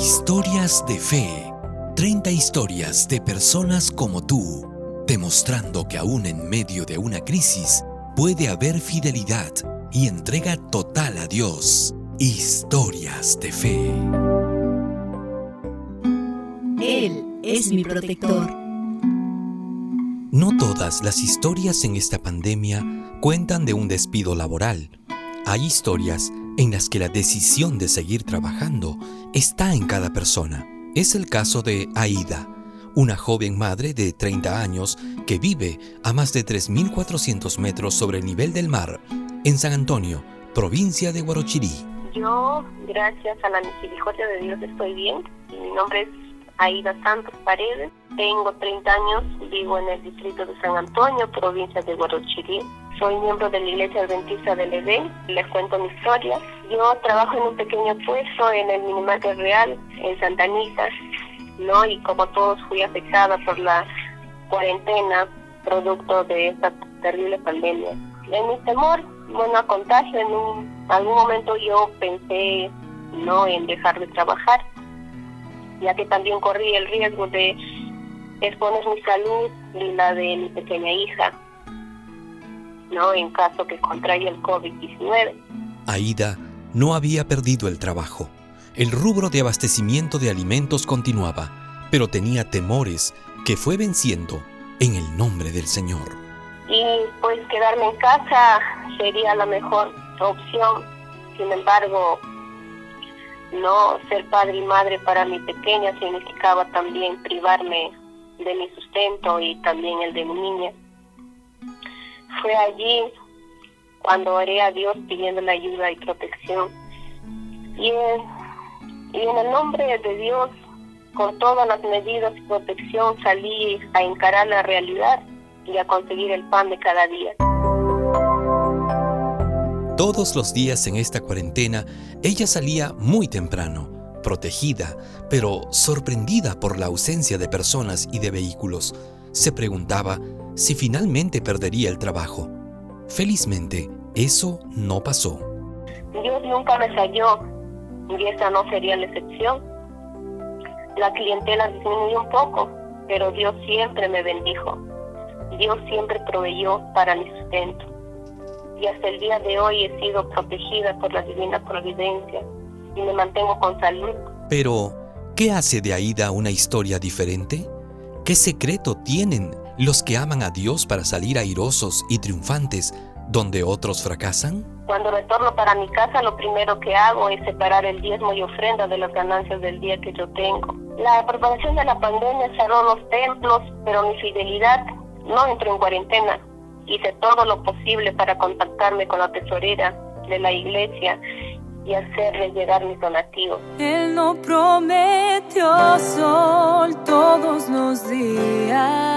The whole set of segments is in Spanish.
Historias de fe. 30 historias de personas como tú, demostrando que aún en medio de una crisis puede haber fidelidad y entrega total a Dios. Historias de fe. Él es mi protector. No todas las historias en esta pandemia cuentan de un despido laboral. Hay historias en las que la decisión de seguir trabajando está en cada persona. Es el caso de Aida, una joven madre de 30 años que vive a más de 3.400 metros sobre el nivel del mar en San Antonio, provincia de Guarochirí. Yo, gracias a la misericordia de Dios, estoy bien. Mi nombre es Aida Santos Paredes. Tengo 30 años, vivo en el distrito de San Antonio, provincia de Guarochirí. Soy miembro de la Iglesia Adventista del Edén. Les cuento mi historia. Yo trabajo en un pequeño puesto en el Minimarket Real, en Santa Anita, ¿no? Y como todos fui afectada por la cuarentena, producto de esta terrible pandemia. En mi temor, bueno, a contagio, en algún momento yo pensé, ¿no?, en dejar de trabajar ya que también corrí el riesgo de exponer mi salud y la de mi pequeña hija, ¿no? En caso que contraiga el COVID-19. Aida no había perdido el trabajo. El rubro de abastecimiento de alimentos continuaba, pero tenía temores que fue venciendo en el nombre del Señor. Y pues quedarme en casa sería la mejor opción. Sin embargo, no ser padre y madre para mi pequeña significaba también privarme de mi sustento y también el de mi niña. Fue allí cuando oré a Dios pidiendo ayuda y protección. Y en, y en el nombre de Dios, con todas las medidas de protección, salí a encarar la realidad y a conseguir el pan de cada día. Todos los días en esta cuarentena, ella salía muy temprano, protegida, pero sorprendida por la ausencia de personas y de vehículos. Se preguntaba si finalmente perdería el trabajo. Felizmente, eso no pasó. Dios nunca me falló y esa no sería la excepción. La clientela disminuyó un poco, pero Dios siempre me bendijo. Dios siempre proveyó para mi sustento y hasta el día de hoy he sido protegida por la divina providencia y me mantengo con salud. Pero, ¿qué hace de Aida una historia diferente? ¿Qué secreto tienen los que aman a Dios para salir airosos y triunfantes donde otros fracasan? Cuando retorno para mi casa, lo primero que hago es separar el diezmo y ofrenda de las ganancias del día que yo tengo. La propagación de la pandemia cerró los templos, pero mi fidelidad no entró en cuarentena hice todo lo posible para contactarme con la tesorera de la iglesia y hacerle llegar mis donativos. Él no prometió sol todos los días.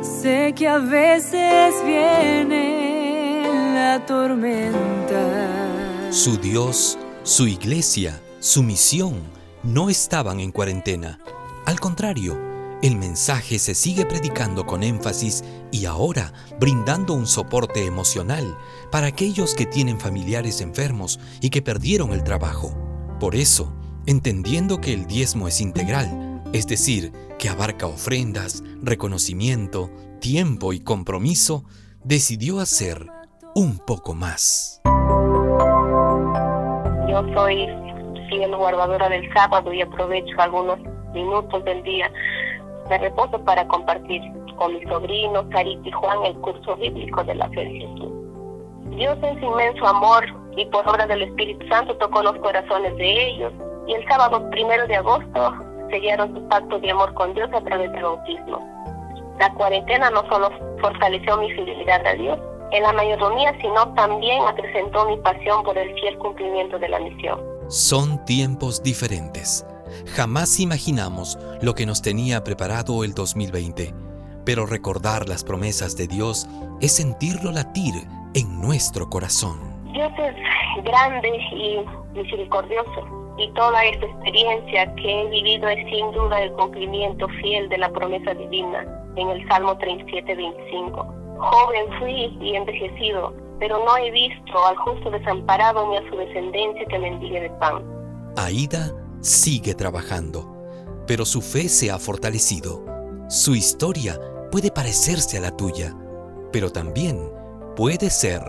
Sé que a veces viene la tormenta. Su Dios, su iglesia, su misión no estaban en cuarentena. Al contrario, el mensaje se sigue predicando con énfasis y ahora brindando un soporte emocional para aquellos que tienen familiares enfermos y que perdieron el trabajo. Por eso, entendiendo que el diezmo es integral, es decir, que abarca ofrendas, reconocimiento, tiempo y compromiso, decidió hacer un poco más. Yo soy fiel guardadora del sábado y aprovecho algunos minutos del día de reposo para compartir con mis sobrinos, Carita y Juan, el curso bíblico de la fe de Jesús. Dios en su inmenso amor y por obra del Espíritu Santo tocó los corazones de ellos y el sábado primero de agosto sellaron su pacto de amor con Dios a través del bautismo. La cuarentena no solo fortaleció mi fidelidad a Dios en la mayordomía, sino también acrecentó mi pasión por el fiel cumplimiento de la misión. Son tiempos diferentes Jamás imaginamos lo que nos tenía preparado el 2020, pero recordar las promesas de Dios es sentirlo latir en nuestro corazón. Dios es grande y misericordioso y toda esta experiencia que he vivido es sin duda el cumplimiento fiel de la promesa divina en el Salmo 37, 25. Joven fui y envejecido, pero no he visto al justo desamparado ni a su descendencia que mendigue de pan. Aida sigue trabajando, pero su fe se ha fortalecido. Su historia puede parecerse a la tuya, pero también puede ser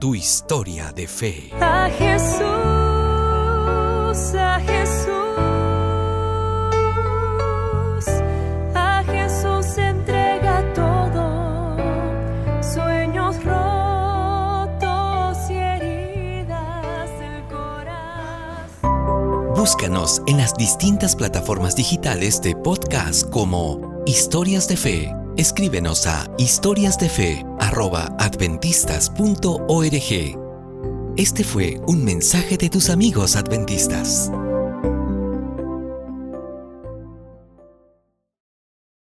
tu historia de fe. A Jesús, a Jesús, Búscanos en las distintas plataformas digitales de podcast como Historias de Fe. Escríbenos a historiasdefe.adventistas.org. Este fue un mensaje de tus amigos adventistas.